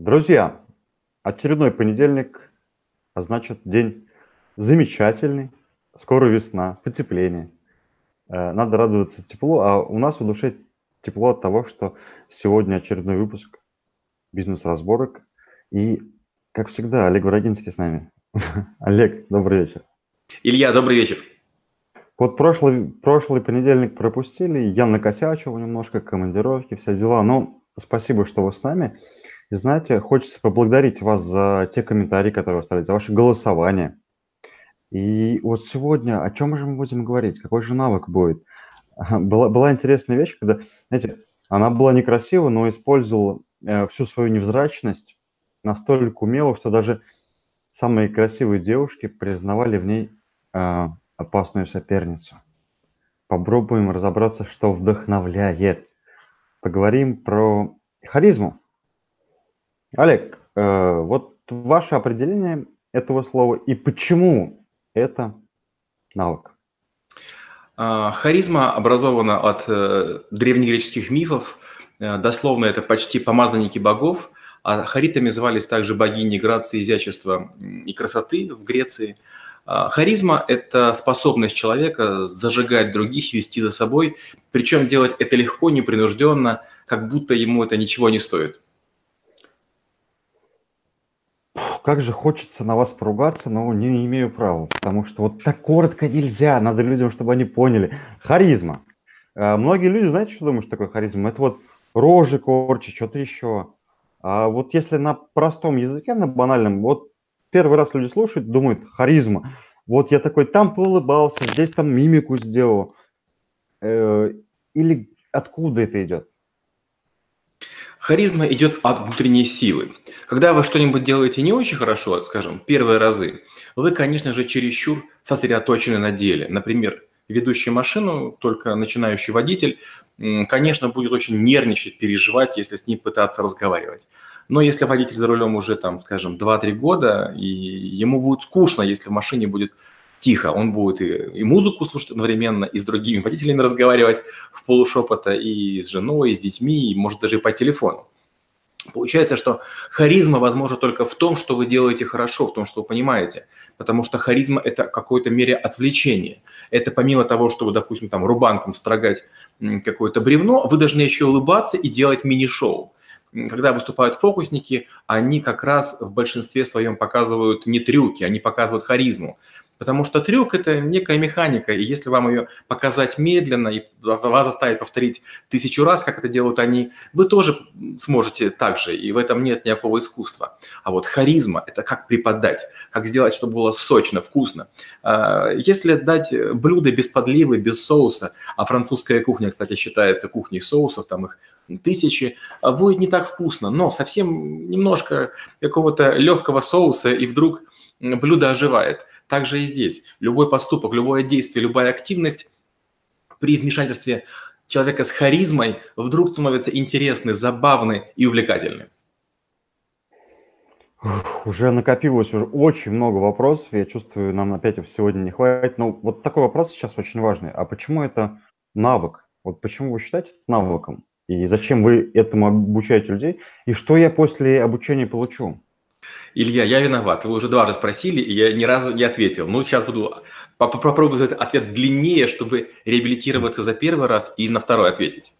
Друзья, очередной понедельник, а значит день замечательный. Скоро весна, потепление. Э, Надо радоваться теплу, а у нас в душе тепло от того, что сегодня очередной выпуск бизнес-разборок. И, как всегда, Олег Бородинский с нами. Олег, добрый вечер. Илья, добрый вечер. Вот прошлый, прошлый понедельник пропустили, я накосячил немножко, командировки, все дела. Но спасибо, что вы с нами. И знаете, хочется поблагодарить вас за те комментарии, которые оставили, за ваше голосование. И вот сегодня о чем же мы будем говорить? Какой же навык будет? Была, была интересная вещь, когда, знаете, она была некрасива, но использовала э, всю свою невзрачность настолько умело, что даже самые красивые девушки признавали в ней э, опасную соперницу. Попробуем разобраться, что вдохновляет. Поговорим про харизму. Олег, э, вот ваше определение этого слова и почему это навык? А, харизма образована от э, древнегреческих мифов. Э, дословно это почти помазанники богов. А харитами звались также богини грации, изящества и красоты в Греции. А, харизма – это способность человека зажигать других, вести за собой, причем делать это легко, непринужденно, как будто ему это ничего не стоит. Как же хочется на вас поругаться, но не имею права, потому что вот так коротко нельзя, надо людям, чтобы они поняли. Харизма. А, многие люди, знаете, что думают, что такое харизма? Это вот рожи корчить, что-то еще. А вот если на простом языке, на банальном, вот первый раз люди слушают, думают, харизма. Вот я такой там поулыбался, здесь там мимику сделал. Э, или откуда это идет? Харизма идет от внутренней силы. Когда вы что-нибудь делаете не очень хорошо, скажем, первые разы, вы, конечно же, чересчур сосредоточены на деле. Например, ведущий машину, только начинающий водитель, конечно, будет очень нервничать, переживать, если с ним пытаться разговаривать. Но если водитель за рулем уже, там, скажем, 2-3 года, и ему будет скучно, если в машине будет тихо. Он будет и, и музыку слушать одновременно, и с другими водителями разговаривать в полушепота, и с женой, и с детьми, и может даже и по телефону. Получается, что харизма возможна только в том, что вы делаете хорошо, в том, что вы понимаете. Потому что харизма – это какой-то мере отвлечение. Это помимо того, что вы, допустим, там рубанком строгать какое-то бревно, вы должны еще улыбаться и делать мини-шоу. Когда выступают фокусники, они как раз в большинстве своем показывают не трюки, они показывают харизму. Потому что трюк – это некая механика, и если вам ее показать медленно и вас заставить повторить тысячу раз, как это делают они, вы тоже сможете так же, и в этом нет никакого искусства. А вот харизма – это как преподать, как сделать, чтобы было сочно, вкусно. А, если дать блюдо без подливы, без соуса, а французская кухня, кстати, считается кухней соусов, там их тысячи, а будет не так вкусно, но совсем немножко какого-то легкого соуса, и вдруг блюдо оживает. Также и здесь. Любой поступок, любое действие, любая активность при вмешательстве человека с харизмой вдруг становится интересной, забавной и увлекательной. Уже накопилось уже очень много вопросов. Я чувствую, нам опять сегодня не хватит. Но вот такой вопрос сейчас очень важный. А почему это навык? Вот почему вы считаете это навыком? И зачем вы этому обучаете людей? И что я после обучения получу? Илья, я виноват. Вы уже дважды спросили, и я ни разу не ответил. Ну, сейчас буду попробую сделать ответ длиннее, чтобы реабилитироваться за первый раз и на второй ответить.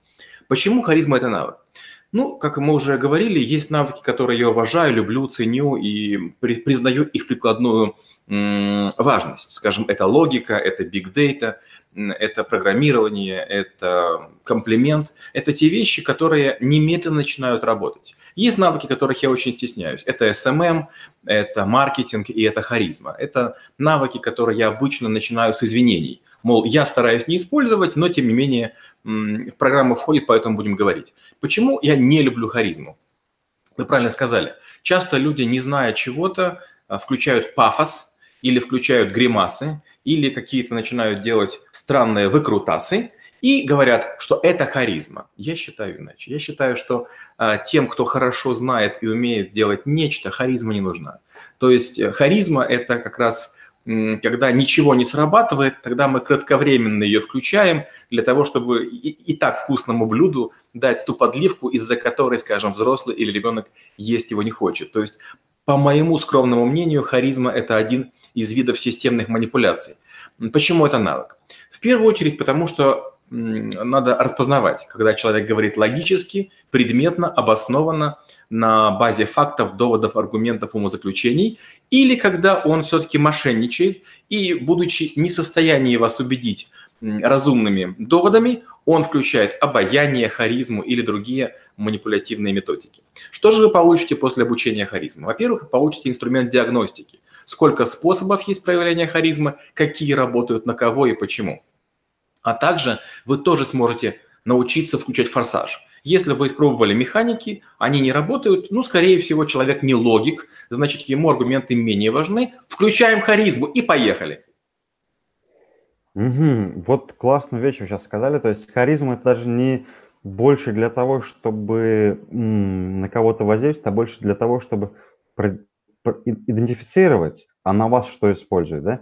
Почему харизма – это навык? Ну, как мы уже говорили, есть навыки, которые я уважаю, люблю, ценю и при, признаю их прикладную м, важность. Скажем, это логика, это big data, это программирование, это комплимент. Это те вещи, которые немедленно начинают работать. Есть навыки, которых я очень стесняюсь. Это SMM, это маркетинг и это харизма. Это навыки, которые я обычно начинаю с извинений. Мол, я стараюсь не использовать, но тем не менее в программу входит, поэтому будем говорить. Почему я не люблю харизму? Вы правильно сказали. Часто люди, не зная чего-то, а, включают пафос или включают гримасы, или какие-то начинают делать странные выкрутасы, и говорят, что это харизма. Я считаю иначе. Я считаю, что а, тем, кто хорошо знает и умеет делать нечто, харизма не нужна. То есть э, харизма – это как раз когда ничего не срабатывает, тогда мы кратковременно ее включаем для того, чтобы и, и так вкусному блюду дать ту подливку, из-за которой, скажем, взрослый или ребенок есть его не хочет. То есть, по моему скромному мнению, харизма – это один из видов системных манипуляций. Почему это навык? В первую очередь потому, что надо распознавать, когда человек говорит логически, предметно, обоснованно, на базе фактов, доводов, аргументов, умозаключений, или когда он все-таки мошенничает и, будучи не в состоянии вас убедить разумными доводами, он включает обаяние, харизму или другие манипулятивные методики. Что же вы получите после обучения харизмы? Во-первых, получите инструмент диагностики. Сколько способов есть проявления харизмы, какие работают на кого и почему. А также вы тоже сможете научиться включать форсаж. Если вы испробовали механики, они не работают, ну, скорее всего, человек не логик, значит, ему аргументы менее важны. Включаем харизму и поехали. Угу. Вот классную вещь вы сейчас сказали. То есть харизма это даже не больше для того, чтобы на кого-то воздействовать, а больше для того, чтобы идентифицировать, а на вас что использует, да?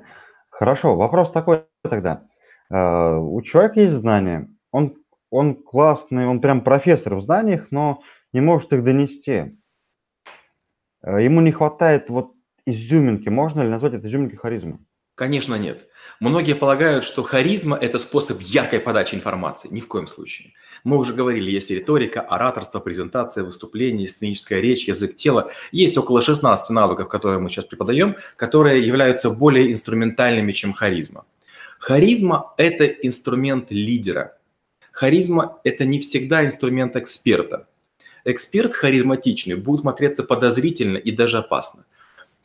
Хорошо, вопрос такой тогда. Э, у человека есть знания, он, он классный, он прям профессор в знаниях, но не может их донести. Э, ему не хватает вот изюминки. Можно ли назвать это изюминкой харизмы? Конечно, нет. Многие полагают, что харизма – это способ яркой подачи информации. Ни в коем случае. Мы уже говорили, есть риторика, ораторство, презентация, выступление, сценическая речь, язык тела. Есть около 16 навыков, которые мы сейчас преподаем, которые являются более инструментальными, чем харизма. Харизма – это инструмент лидера. Харизма – это не всегда инструмент эксперта. Эксперт харизматичный будет смотреться подозрительно и даже опасно.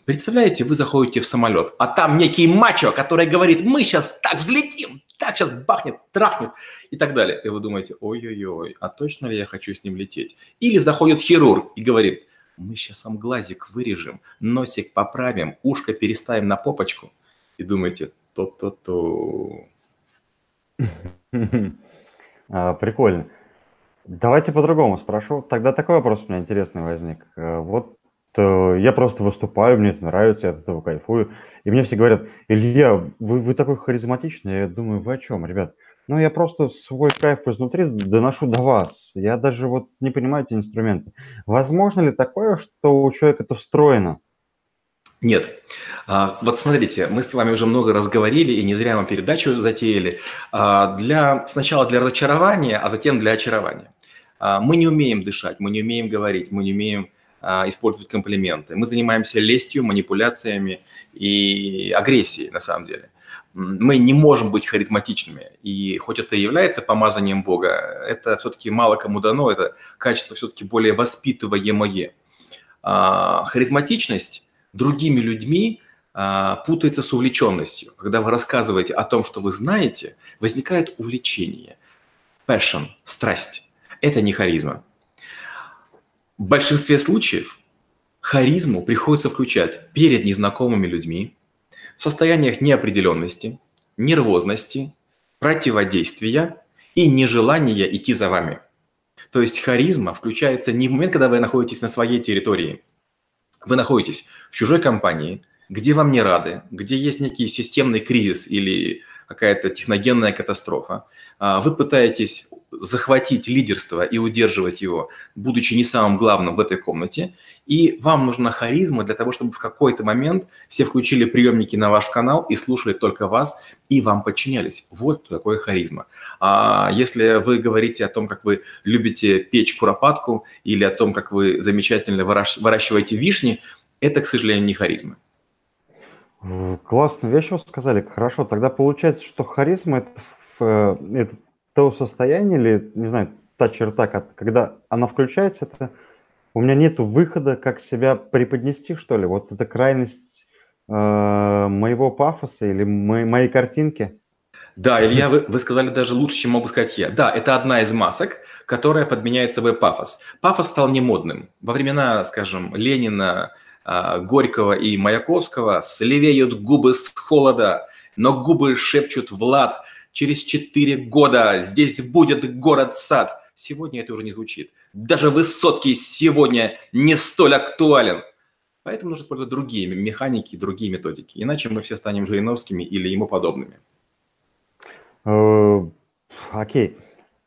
Представляете, вы заходите в самолет, а там некий мачо, который говорит, мы сейчас так взлетим, так сейчас бахнет, трахнет и так далее. И вы думаете, ой-ой-ой, а точно ли я хочу с ним лететь? Или заходит хирург и говорит, мы сейчас вам глазик вырежем, носик поправим, ушко переставим на попочку. И думаете, то-то-то. А, прикольно. Давайте по-другому спрошу. Тогда такой вопрос у меня интересный возник. Э, вот э, я просто выступаю, мне это нравится, я от этого кайфую. И мне все говорят, Илья, вы, вы такой харизматичный. Я думаю, вы о чем, ребят? Ну, я просто свой кайф изнутри доношу до вас. Я даже вот не понимаю эти инструменты. Возможно ли такое, что у человека это встроено? Нет. А, вот смотрите, мы с вами уже много раз говорили, и не зря мы передачу затеяли. А, для, сначала для разочарования, а затем для очарования. А, мы не умеем дышать, мы не умеем говорить, мы не умеем использовать комплименты. Мы занимаемся лестью, манипуляциями и агрессией, на самом деле. Мы не можем быть харизматичными. И хоть это и является помазанием Бога, это все-таки мало кому дано, это качество все-таки более воспитываемое. Харизматичность другими людьми а, путается с увлеченностью. Когда вы рассказываете о том, что вы знаете, возникает увлечение, passion, страсть. Это не харизма. В большинстве случаев харизму приходится включать перед незнакомыми людьми в состояниях неопределенности, нервозности, противодействия и нежелания идти за вами. То есть харизма включается не в момент, когда вы находитесь на своей территории – вы находитесь в чужой компании, где вам не рады, где есть некий системный кризис или какая-то техногенная катастрофа, а, вы пытаетесь захватить лидерство и удерживать его, будучи не самым главным в этой комнате, и вам нужна харизма для того, чтобы в какой-то момент все включили приемники на ваш канал и слушали только вас, и вам подчинялись. Вот такое харизма. А если вы говорите о том, как вы любите печь куропатку, или о том, как вы замечательно выращиваете вишни, это, к сожалению, не харизма. Классную вещь вы сказали. Хорошо, тогда получается, что харизма это, э, это то состояние или, не знаю, та черта, когда она включается, это у меня нет выхода, как себя преподнести, что ли. Вот это крайность э, моего пафоса или моей, моей картинки. Да, Илья, вы, вы сказали даже лучше, чем могу сказать я. Да, это одна из масок, которая подменяет собой пафос. Пафос стал немодным. Во времена, скажем, Ленина, Горького и Маяковского слевеют губы с холода, но губы шепчут Влад, через четыре года здесь будет город-сад. Сегодня это уже не звучит. Даже Высоцкий сегодня не столь актуален. Поэтому нужно использовать другие механики, другие методики. Иначе мы все станем Жириновскими или ему подобными. Э, окей.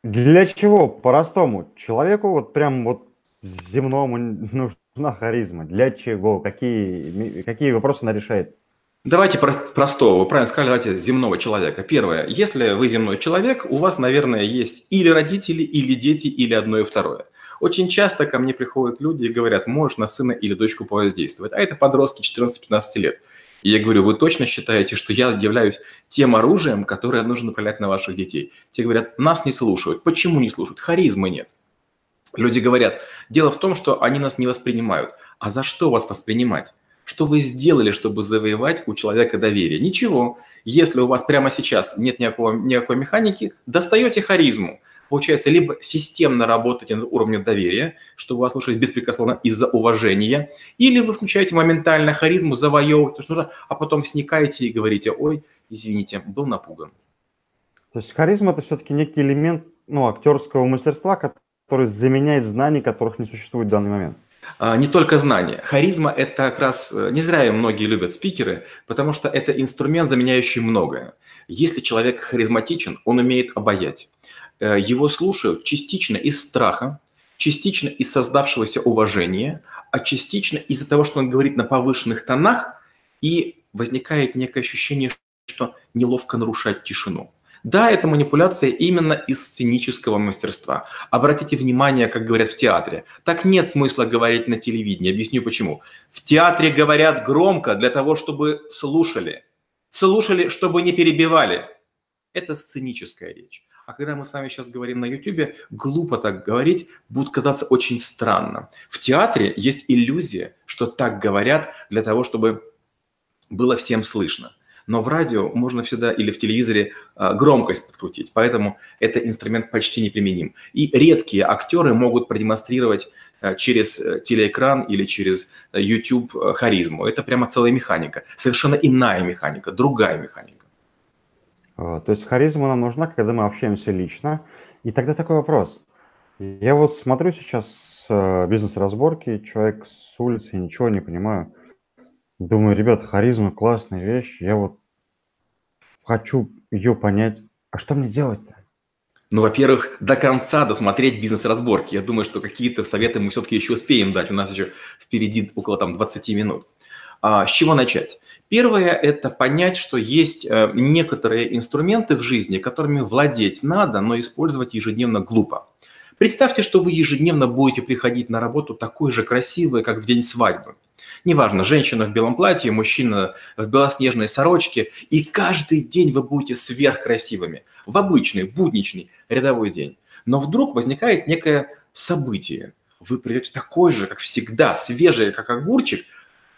Для чего, по-простому, человеку вот прям вот земному нужна харизма? Для чего? Какие, какие вопросы она решает? Давайте простого, вы правильно сказали, давайте земного человека. Первое, если вы земной человек, у вас, наверное, есть или родители, или дети, или одно и второе. Очень часто ко мне приходят люди и говорят, можешь на сына или дочку повоздействовать. А это подростки 14-15 лет. И я говорю, вы точно считаете, что я являюсь тем оружием, которое нужно направлять на ваших детей? Те говорят, нас не слушают. Почему не слушают? Харизмы нет. Люди говорят, дело в том, что они нас не воспринимают. А за что вас воспринимать? Что вы сделали, чтобы завоевать у человека доверие? Ничего. Если у вас прямо сейчас нет никакого, никакой механики, достаете харизму. Получается, либо системно работаете над уровнем доверия, чтобы вас слушались беспрекословно из-за уважения, или вы включаете моментально харизму, завоевывать то, что нужно, а потом сникаете и говорите, ой, извините, был напуган. То есть харизма – это все-таки некий элемент ну, актерского мастерства, который заменяет знания, которых не существует в данный момент. А, не только знания. Харизма – это как раз, э, не зря многие любят спикеры, потому что это инструмент, заменяющий многое. Если человек харизматичен, он умеет обаять. Э, его слушают частично из страха, частично из создавшегося уважения, а частично из-за того, что он говорит на повышенных тонах, и возникает некое ощущение, что неловко нарушать тишину. Да, это манипуляция именно из сценического мастерства. Обратите внимание, как говорят в театре. Так нет смысла говорить на телевидении. Объясню почему. В театре говорят громко для того, чтобы слушали. Слушали, чтобы не перебивали. Это сценическая речь. А когда мы с вами сейчас говорим на YouTube, глупо так говорить, будет казаться очень странно. В театре есть иллюзия, что так говорят для того, чтобы было всем слышно. Но в радио можно всегда или в телевизоре а, громкость подкрутить, поэтому этот инструмент почти неприменим. И редкие актеры могут продемонстрировать а, через э, телеэкран или через э, YouTube э, харизму. Это прямо целая механика, совершенно иная механика, другая механика. А, то есть харизма нам нужна, когда мы общаемся лично. И тогда такой вопрос. Я вот смотрю сейчас бизнес-разборки, человек с улицы, ничего не понимаю. Думаю, ребят, харизма классная вещь, я вот хочу ее понять. А что мне делать-то? Ну, во-первых, до конца досмотреть бизнес-разборки. Я думаю, что какие-то советы мы все-таки еще успеем дать. У нас еще впереди около там 20 минут. А, с чего начать? Первое – это понять, что есть э, некоторые инструменты в жизни, которыми владеть надо, но использовать ежедневно глупо. Представьте, что вы ежедневно будете приходить на работу такой же красивой, как в день свадьбы. Неважно, женщина в белом платье, мужчина в белоснежной сорочке, и каждый день вы будете сверхкрасивыми, в обычный, будничный, рядовой день. Но вдруг возникает некое событие. Вы придете такой же, как всегда, свежий, как огурчик,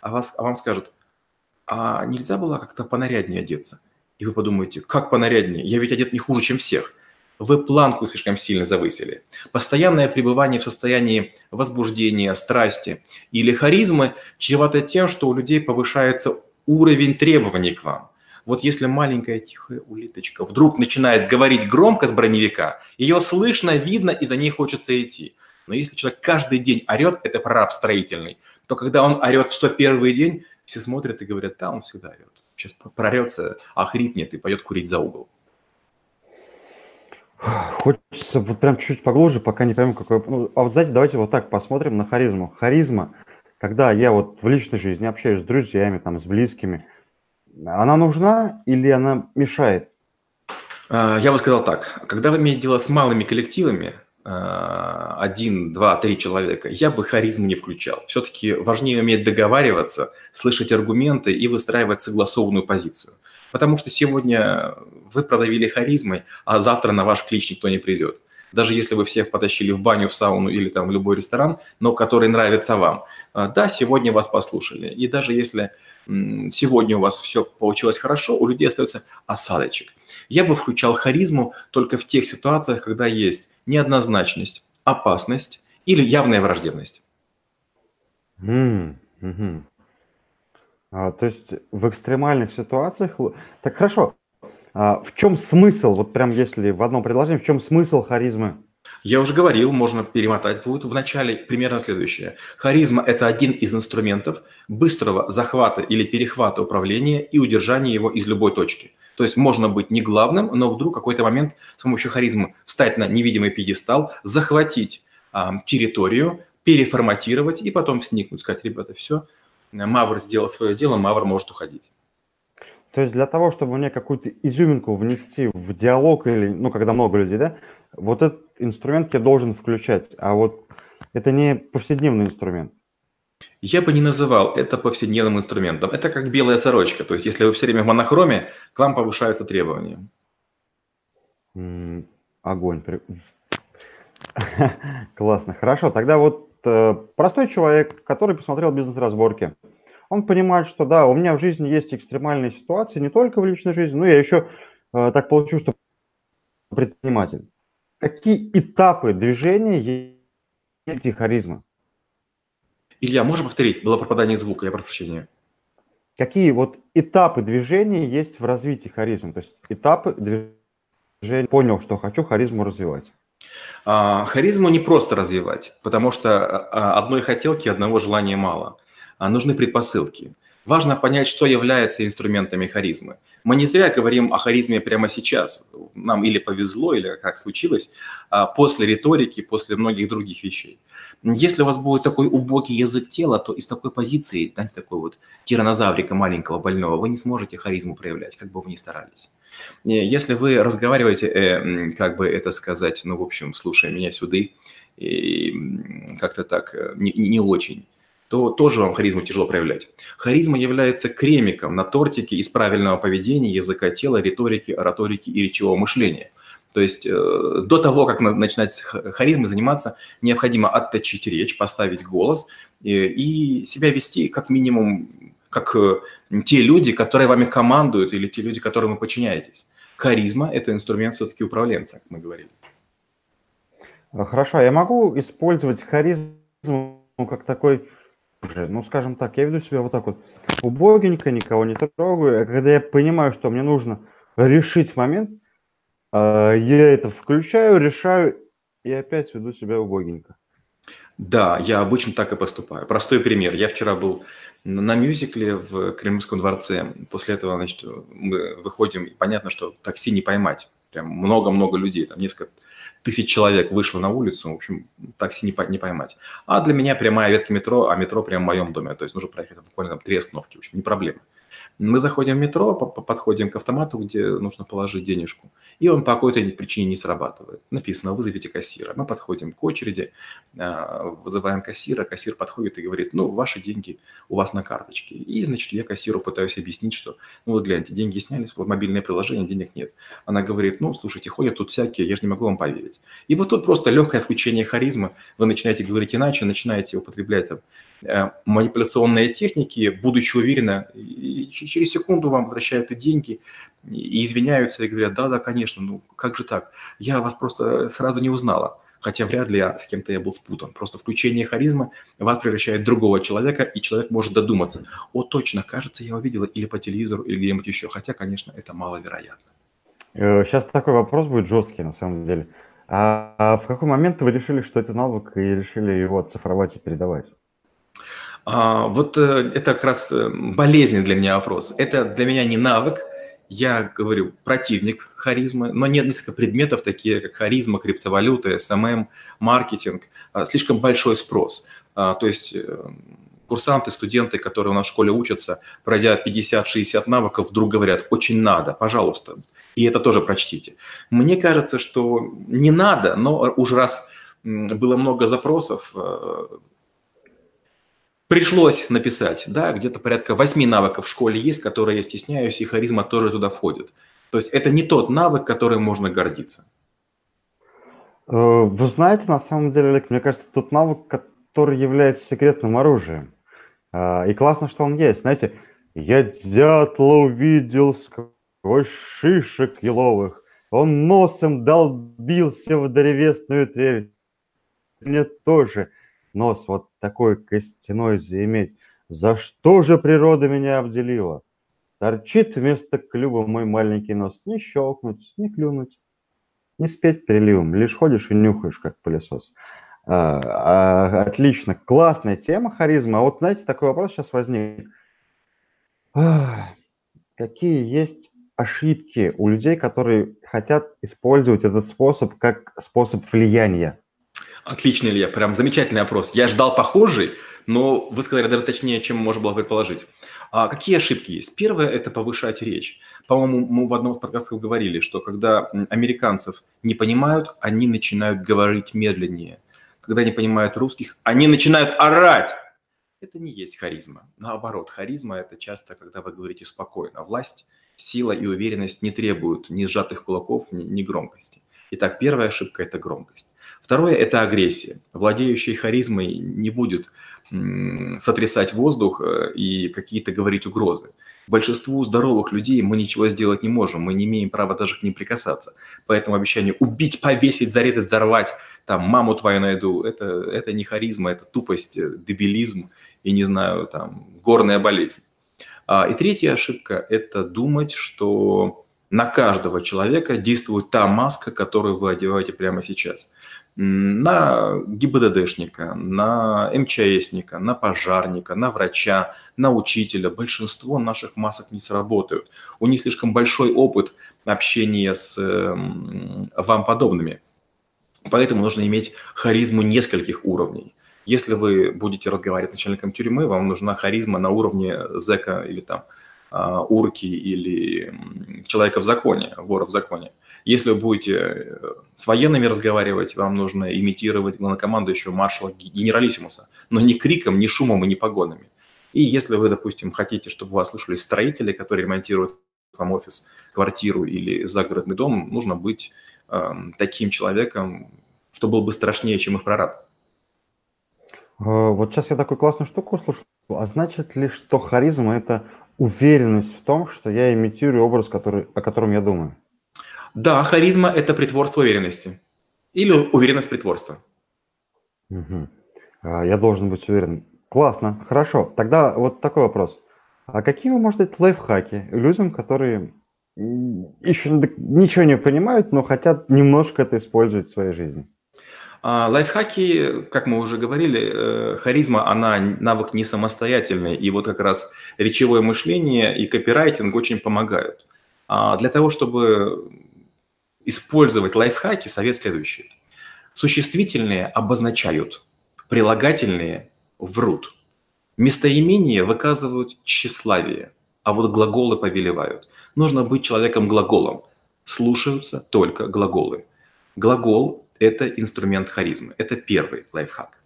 а, вас, а вам скажут, а нельзя было как-то понаряднее одеться? И вы подумаете, как понаряднее? Я ведь одет не хуже, чем всех. Вы планку слишком сильно завысили. Постоянное пребывание в состоянии возбуждения, страсти или харизмы чревато тем, что у людей повышается уровень требований к вам. Вот если маленькая тихая улиточка вдруг начинает говорить громко с броневика, ее слышно, видно, и за ней хочется идти. Но если человек каждый день орет, это прораб строительный, то когда он орет в 101 день, все смотрят и говорят, да, он всегда орет. Сейчас прорется, охрипнет и пойдет курить за угол. Хочется вот прям чуть-чуть поглубже, пока не пойму, какой... Ну, а вот знаете, давайте вот так посмотрим на харизму. Харизма, когда я вот в личной жизни общаюсь с друзьями, там, с близкими, она нужна или она мешает? А, я бы сказал так. Когда вы имеете дело с малыми коллективами, а, один, два, три человека, я бы харизму не включал. Все-таки важнее уметь договариваться, слышать аргументы и выстраивать согласованную позицию. Потому что сегодня вы продавили харизмой, а завтра на ваш клич никто не придет. Даже если вы всех потащили в баню, в сауну или там в любой ресторан, но который нравится вам. А, да, сегодня вас послушали. И даже если сегодня у вас все получилось хорошо, у людей остается осадочек. Я бы включал харизму только в тех ситуациях, когда есть неоднозначность, опасность или явная враждебность. Mm-hmm. А, то есть в экстремальных ситуациях... Так хорошо, а в чем смысл, вот прям если в одном предложении, в чем смысл харизмы? Я уже говорил, можно перемотать будет в начале примерно следующее. Харизма – это один из инструментов быстрого захвата или перехвата управления и удержания его из любой точки. То есть можно быть не главным, но вдруг какой-то момент с помощью харизмы встать на невидимый пьедестал, захватить а, территорию, переформатировать и потом сникнуть, сказать, ребята, все, Мавр сделал свое дело, Мавр может уходить. То есть для того, чтобы мне какую-то изюминку внести в диалог или, ну, когда много людей, да, вот этот инструмент я должен включать, а вот это не повседневный инструмент. Я бы не называл это повседневным инструментом. Это как белая сорочка. То есть, если вы все время в монохроме, к вам повышаются требования. огонь. Классно. Хорошо. Тогда вот простой человек, который посмотрел бизнес-разборки, он понимает, что да, у меня в жизни есть экстремальные ситуации, не только в личной жизни, но я еще э, так получу, что предприниматель. Какие этапы движения есть харизмы? Илья, можешь повторить? Было пропадание звука, я прошу прощения. Какие вот этапы движения есть в развитии харизмы? То есть этапы движения, понял, что хочу харизму развивать. А, харизму не просто развивать, потому что а, одной хотелки, одного желания мало. А нужны предпосылки. Важно понять, что является инструментами харизмы. Мы не зря говорим о харизме прямо сейчас. Нам или повезло, или как случилось, а, после риторики, после многих других вещей. Если у вас будет такой убогий язык тела, то из такой позиции, знаете, такой вот тиранозаврика маленького, больного, вы не сможете харизму проявлять, как бы вы ни старались. Если вы разговариваете, э, как бы это сказать, ну, в общем, слушая меня сюда, и как-то так э, не, не очень, то тоже вам харизму тяжело проявлять. Харизма является кремиком на тортике из правильного поведения, языка тела, риторики, ораторики и речевого мышления. То есть э, до того, как начинать с харизмой заниматься, необходимо отточить речь, поставить голос э, и себя вести как минимум как э, те люди, которые вами командуют или те люди, которым вы подчиняетесь. Харизма – это инструмент все-таки управленца, как мы говорили. Хорошо, я могу использовать харизму как такой ну, скажем так, я веду себя вот так вот убогенько, никого не трогаю, а когда я понимаю, что мне нужно решить момент, а, я это включаю, решаю и опять веду себя убогенько. Да, я обычно так и поступаю. Простой пример. Я вчера был на мюзикле в Кремлевском дворце. После этого, значит, мы выходим, и понятно, что такси не поймать. Прям много-много людей, там несколько тысяч человек вышло на улицу, в общем, такси не, не поймать. А для меня прямая ветка метро, а метро прямо в моем доме, то есть нужно проехать буквально там, три остановки, в общем, не проблема. Мы заходим в метро, подходим к автомату, где нужно положить денежку, и он по какой-то причине не срабатывает. Написано «вызовите кассира». Мы подходим к очереди, а, вызываем кассира, кассир подходит и говорит, ну, ваши деньги у вас на карточке. И, значит, я кассиру пытаюсь объяснить, что, ну, вот гляньте, деньги снялись, вот мобильное приложение, денег нет. Она говорит, ну, слушайте, ходят тут всякие, я же не могу вам поверить. И вот тут просто легкое включение харизмы, вы начинаете говорить иначе, начинаете употреблять там Э, манипуляционные техники, будучи уверены, и через секунду вам возвращают и деньги, и извиняются, и говорят, да-да, конечно, ну как же так, я вас просто сразу не узнала, хотя вряд ли с кем-то я был спутан. Просто включение харизмы вас превращает в другого человека, и человек может додуматься, о, точно, кажется, я увидела или по телевизору, или где-нибудь еще, хотя, конечно, это маловероятно. Сейчас э, такой вопрос будет жесткий, на самом деле. А в какой момент вы решили, что это навык, и решили его оцифровать и передавать? А, вот э, это как раз э, болезненный для меня вопрос. Это для меня не навык, я говорю, противник харизмы, но нет несколько предметов, такие как харизма, криптовалюта, SMM, маркетинг, а, слишком большой спрос. А, то есть э, курсанты, студенты, которые у нас в школе учатся, пройдя 50-60 навыков, вдруг говорят, очень надо, пожалуйста. И это тоже прочтите. Мне кажется, что не надо, но уже раз было много запросов, Пришлось написать, да, где-то порядка восьми навыков в школе есть, которые я стесняюсь, и харизма тоже туда входит. То есть это не тот навык, которым можно гордиться. Э, вы знаете, на самом деле, Олег, мне кажется, тот навык, который является секретным оружием. Э, и классно, что он есть. Знаете, я дятла увидел сквозь шишек еловых. Он носом долбился в древесную дверь. Мне тоже нос вот такой костяной заиметь. За что же природа меня обделила? Торчит вместо клюва мой маленький нос. Не щелкнуть, не клюнуть. Не спеть переливом, лишь ходишь и нюхаешь, как пылесос. А, а, отлично, классная тема харизма. А вот, знаете, такой вопрос сейчас возник. Ах, какие есть ошибки у людей, которые хотят использовать этот способ как способ влияния? Отлично, Илья, прям замечательный опрос. Я ждал похожий, но вы сказали даже точнее, чем можно было предположить. А какие ошибки есть? Первое – это повышать речь. По-моему, мы в одном из подкастов говорили, что когда американцев не понимают, они начинают говорить медленнее. Когда не понимают русских, они начинают орать. Это не есть харизма. Наоборот, харизма – это часто, когда вы говорите спокойно. Власть, сила и уверенность не требуют ни сжатых кулаков, ни, ни громкости. Итак, первая ошибка – это громкость. Второе – это агрессия. Владеющий харизмой не будет сотрясать воздух э, и какие-то говорить угрозы. Большинству здоровых людей мы ничего сделать не можем, мы не имеем права даже к ним прикасаться. Поэтому обещание убить, повесить, зарезать, взорвать, там, маму твою найду, это, это не харизма, это тупость, э, дебилизм и, не знаю, там, горная болезнь. А, и третья ошибка – это думать, что на каждого человека действует та маска, которую вы одеваете прямо сейчас – на ГИБДДшника, на МЧСника, на пожарника, на врача, на учителя. Большинство наших масок не сработают. У них слишком большой опыт общения с вам подобными. Поэтому нужно иметь харизму нескольких уровней. Если вы будете разговаривать с начальником тюрьмы, вам нужна харизма на уровне зэка или там урки или человека в законе, вора в законе. Если вы будете э, с военными разговаривать, вам нужно имитировать главнокомандующего маршала генералиссимуса, но не криком, не шумом и не погонами. И если вы, допустим, хотите, чтобы вас слушали строители, которые ремонтируют вам офис, квартиру или загородный дом, нужно быть э, таким человеком, что был бы страшнее, чем их прораб. А, вот сейчас я такую классную штуку услышал. А значит ли, что харизма – это уверенность в том, что я имитирую образ, который, о котором я думаю? Да, харизма – это притворство уверенности. Или уверенность притворства. Угу. Я должен быть уверен. Классно, хорошо. Тогда вот такой вопрос. А какие вы можете дать лайфхаки людям, которые еще ничего не понимают, но хотят немножко это использовать в своей жизни? А, лайфхаки, как мы уже говорили, э, харизма, она навык не самостоятельный, и вот как раз речевое мышление и копирайтинг очень помогают. А для того, чтобы использовать лайфхаки, совет следующий. Существительные обозначают, прилагательные врут. Местоимения выказывают тщеславие, а вот глаголы повелевают. Нужно быть человеком-глаголом. Слушаются только глаголы. Глагол – это инструмент харизмы. Это первый лайфхак.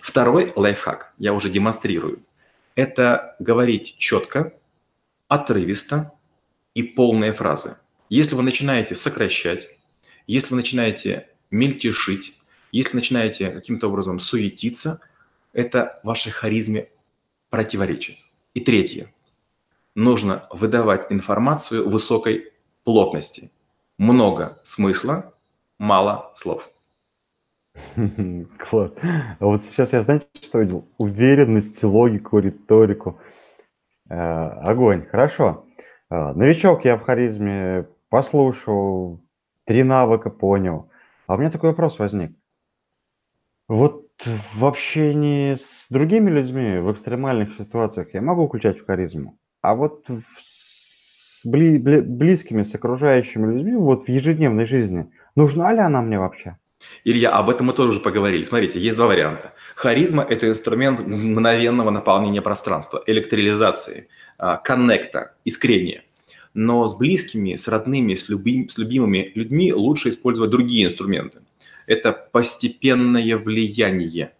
Второй лайфхак, я уже демонстрирую, это говорить четко, отрывисто и полные фразы. Если вы начинаете сокращать, если вы начинаете мельтешить, если начинаете каким-то образом суетиться, это вашей харизме противоречит. И третье. Нужно выдавать информацию высокой плотности. Много смысла, мало слов. Класс. А вот сейчас я, знаете, что видел? Уверенность, логику, риторику. Э, огонь. Хорошо. Э, новичок я в харизме послушал, три навыка понял. А у меня такой вопрос возник. Вот в общении с другими людьми в экстремальных ситуациях я могу включать в харизму, а вот с бли, бли, близкими, с окружающими людьми, вот в ежедневной жизни, нужна ли она мне вообще? Илья, об этом мы тоже уже поговорили. Смотрите, есть два варианта. Харизма – это инструмент мгновенного наполнения пространства, электролизации, а, коннекта, искрения но с близкими, с родными, с, любим, с любимыми людьми лучше использовать другие инструменты. Это постепенное влияние.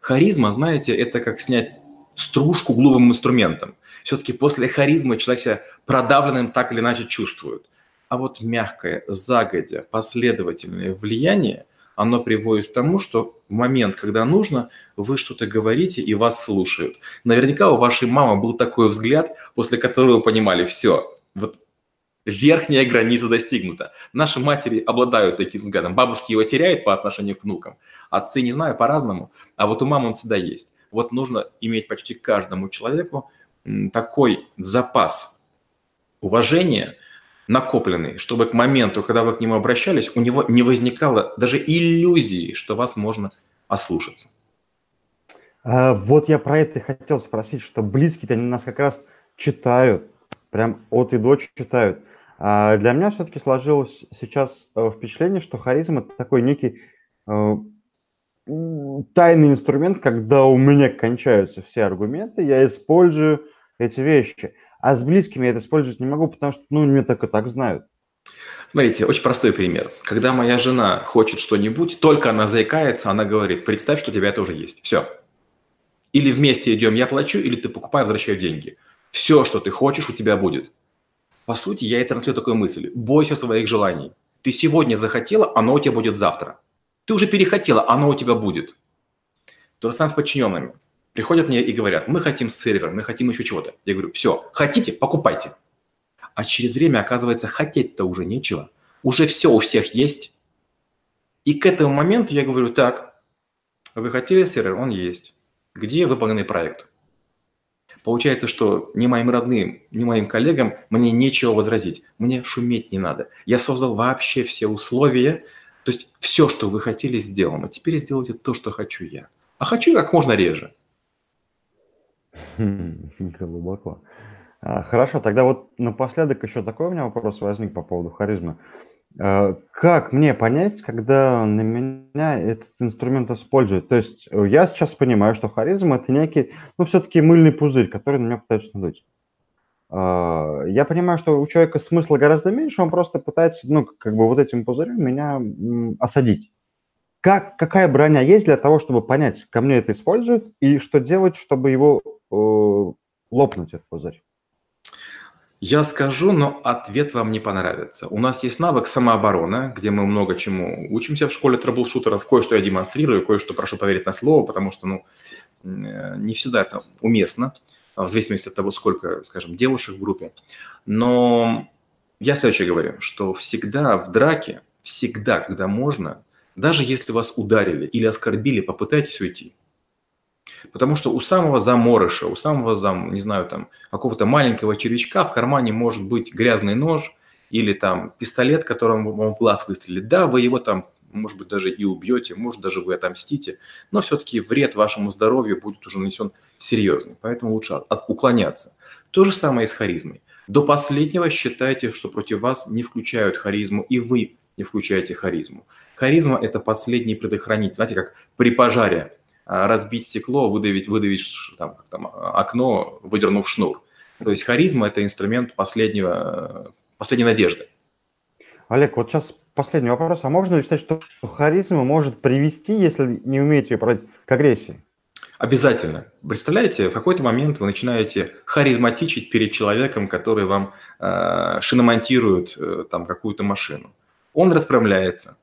Харизма, знаете, это как снять стружку глупым инструментом. Все-таки после харизмы человек себя продавленным так или иначе чувствует. А вот мягкое, загодя, последовательное влияние, оно приводит к тому, что в момент, когда нужно, вы что-то говорите и вас слушают. Наверняка у вашей мамы был такой взгляд, после которого понимали, все, вот верхняя граница достигнута. Наши матери обладают таким взглядом. Бабушки его теряют по отношению к внукам. Отцы, не знаю, по-разному. А вот у мамы он всегда есть. Вот нужно иметь почти каждому человеку такой запас уважения, накопленный, чтобы к моменту, когда вы к нему обращались, у него не возникало даже иллюзии, что вас можно ослушаться. А, вот я про это и хотел спросить, что близкие-то они нас как раз читают, прям от и до читают. А для меня все-таки сложилось сейчас э, впечатление, что харизма это такой некий э, тайный инструмент, когда у меня кончаются все аргументы, я использую эти вещи. А с близкими я это использовать не могу, потому что, ну, меня так и так знают. Смотрите, очень простой пример. Когда моя жена хочет что-нибудь, только она заикается, она говорит, представь, что у тебя это уже есть. Все. Или вместе идем, я плачу, или ты покупай, возвращаю деньги. Все, что ты хочешь, у тебя будет. По сути, я и транслирую такую мысль. Бойся своих желаний. Ты сегодня захотела, оно у тебя будет завтра. Ты уже перехотела, оно у тебя будет. То же самое с подчиненными. Приходят мне и говорят, мы хотим сервер, мы хотим еще чего-то. Я говорю, все, хотите, покупайте. А через время, оказывается, хотеть-то уже нечего. Уже все у всех есть. И к этому моменту я говорю, так, вы хотели сервер, он есть. Где выполненный проект? Получается, что ни моим родным, ни моим коллегам мне нечего возразить. Мне шуметь не надо. Я создал вообще все условия, то есть все, что вы хотели, сделано. Теперь сделайте то, что хочу я. А хочу как можно реже. Глубоко. А, хорошо, тогда вот напоследок еще такой у меня вопрос возник по поводу харизмы. А, как мне понять, когда на меня этот инструмент используют? То есть э, я сейчас понимаю, что харизма это некий, ну, все-таки мыльный пузырь, который на меня пытаются надуть. А, я понимаю, что у человека смысла гораздо меньше, он просто пытается, ну, как бы вот этим пузырем меня осадить. Как, какая броня есть для того, чтобы понять, ко мне это используют, и что делать, чтобы его лопнуть, этот пузырь? Я скажу, но ответ вам не понравится. У нас есть навык самооборона, где мы много чему учимся в школе трэблшутеров. Кое-что я демонстрирую, кое-что прошу поверить на слово, потому что ну, не всегда это уместно. В зависимости от того, сколько, скажем, девушек в группе. Но я следующее говорю, что всегда в драке, всегда, когда можно, даже если вас ударили или оскорбили, попытайтесь уйти. Потому что у самого заморыша, у самого, зам, не знаю, там, какого-то маленького червячка в кармане может быть грязный нож или там пистолет, которым он в глаз выстрелит. Да, вы его там может быть, даже и убьете, может, даже вы отомстите, но все-таки вред вашему здоровью будет уже нанесен серьезный, поэтому лучше от, уклоняться. То же самое и с харизмой. До последнего считайте, что против вас не включают харизму, и вы не включаете харизму. Харизма – это последний предохранитель. Знаете, как при пожаре разбить стекло, выдавить, выдавить там, там, окно, выдернув шнур. То есть харизма – это инструмент последнего, последней надежды. Олег, вот сейчас последний вопрос. А можно ли считать, что харизма может привести, если не умеете ее продать, к агрессии? Обязательно. Представляете, в какой-то момент вы начинаете харизматичить перед человеком, который вам э, шиномонтирует э, там какую-то машину. Он расправляется,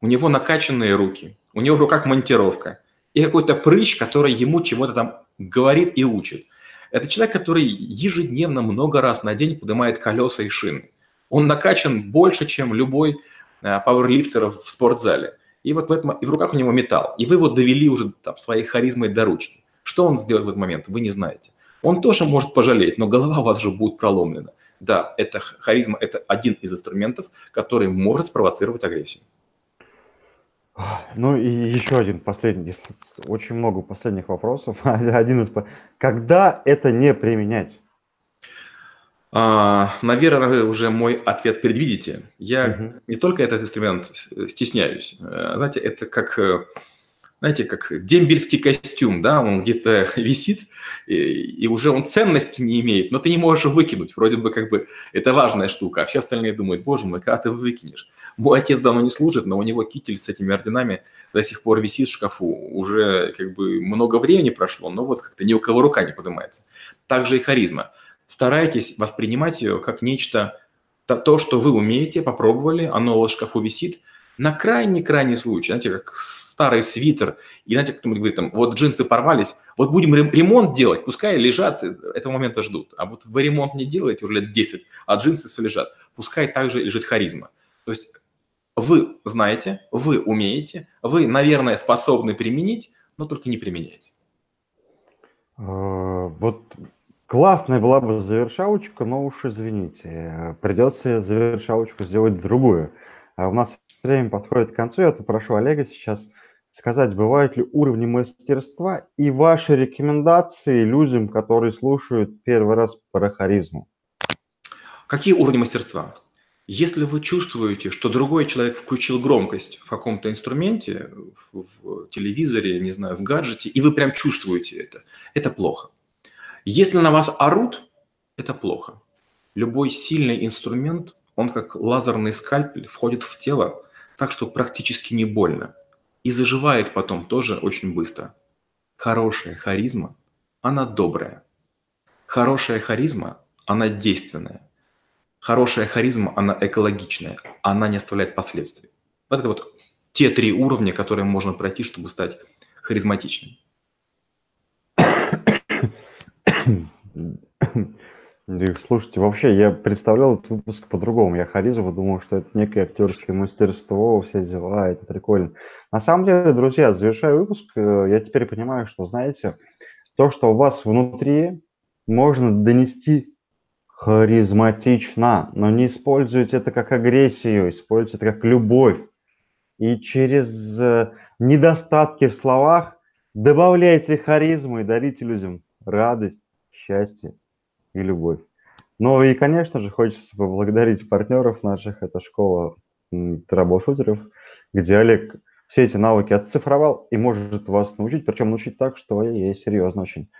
у него накачанные руки, у него в руках монтировка и какой-то прыщ, который ему чего-то там говорит и учит. Это человек, который ежедневно много раз на день поднимает колеса и шины. Он накачан больше, чем любой Э, пауэрлифтеров в спортзале. И вот в, этом, и в руках у него металл. И вы его довели уже там, своей харизмой до ручки. Что он сделает в этот момент, вы не знаете. Он тоже может пожалеть, но голова у вас же будет проломлена. Да, это харизма – это один из инструментов, который может спровоцировать агрессию. Ну и еще один последний, очень много последних вопросов. Один из, когда это не применять? А, наверное, уже мой ответ предвидите. Я угу. не только этот инструмент стесняюсь. Э, знаете, это как, э, знаете, как дембельский костюм, да, он где-то висит, и, и уже он ценности не имеет, но ты не можешь выкинуть. Вроде бы как бы это важная штука, а все остальные думают, боже мой, когда ты выкинешь? Мой отец давно не служит, но у него китель с этими орденами до сих пор висит в шкафу. Уже как бы много времени прошло, но вот как-то ни у кого рука не поднимается. Также и харизма старайтесь воспринимать ее как нечто, то, что вы умеете, попробовали, оно у вас в шкафу висит, на крайний-крайний случай, знаете, как старый свитер, и знаете, кто-нибудь говорит, там, вот джинсы порвались, вот будем ремонт делать, пускай лежат, этого момента ждут. А вот вы ремонт не делаете уже лет 10, а джинсы все лежат, пускай также лежит харизма. То есть вы знаете, вы умеете, вы, наверное, способны применить, но только не применяйте. А, вот Классная была бы завершалочка, но уж извините, придется завершалочку сделать другую. А у нас время подходит к концу, я попрошу Олега сейчас сказать, бывают ли уровни мастерства и ваши рекомендации людям, которые слушают первый раз про харизму. Какие уровни мастерства? Если вы чувствуете, что другой человек включил громкость в каком-то инструменте, в телевизоре, не знаю, в гаджете, и вы прям чувствуете это, это плохо. Если на вас орут, это плохо. Любой сильный инструмент, он как лазерный скальпель входит в тело, так что практически не больно. И заживает потом тоже очень быстро. Хорошая харизма, она добрая. Хорошая харизма, она действенная. Хорошая харизма, она экологичная, она не оставляет последствий. Вот это вот те три уровня, которые можно пройти, чтобы стать харизматичным. Слушайте, вообще я представлял этот выпуск по-другому. Я харизма думал, что это некое актерское мастерство, все дела, это прикольно. На самом деле, друзья, завершая выпуск, э, я теперь понимаю, что, знаете, то, что у вас внутри, можно донести харизматично, но не используйте это как агрессию, используйте это как любовь. И через э, недостатки в словах добавляйте харизму и дарите людям радость, счастье и любовь. Ну и, конечно же, хочется поблагодарить партнеров наших. Это школа трабл-шутеров, где Олег все эти навыки оцифровал и может вас научить, причем научить так, что я серьезно очень.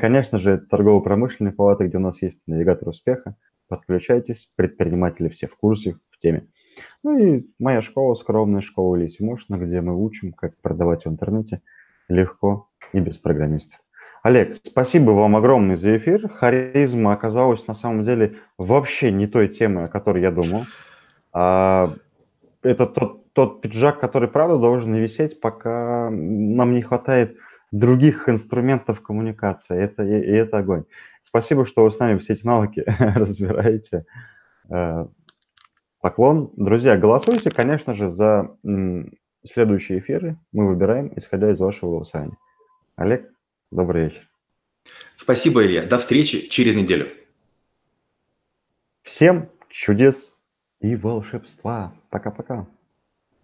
Конечно же, это торгово-промышленные палаты, где у нас есть навигатор успеха. Подключайтесь, предприниматели все в курсе, в теме. Ну и моя школа, скромная школа Ильи Тимошина, где мы учим, как продавать в интернете легко и без программистов. Олег, спасибо вам огромное за эфир. Харизма оказалась на самом деле вообще не той темой, о которой я думал. А, это тот, тот пиджак, который, правда, должен висеть, пока нам не хватает других инструментов коммуникации. Это, и, и это огонь. Спасибо, что вы с нами все эти навыки разбираете. Э, поклон. Друзья, голосуйте, конечно же, за следующие эфиры. Мы выбираем, исходя из вашего голосования. Олег, Добрый вечер. Спасибо, Илья. До встречи через неделю. Всем чудес и волшебства. Пока-пока.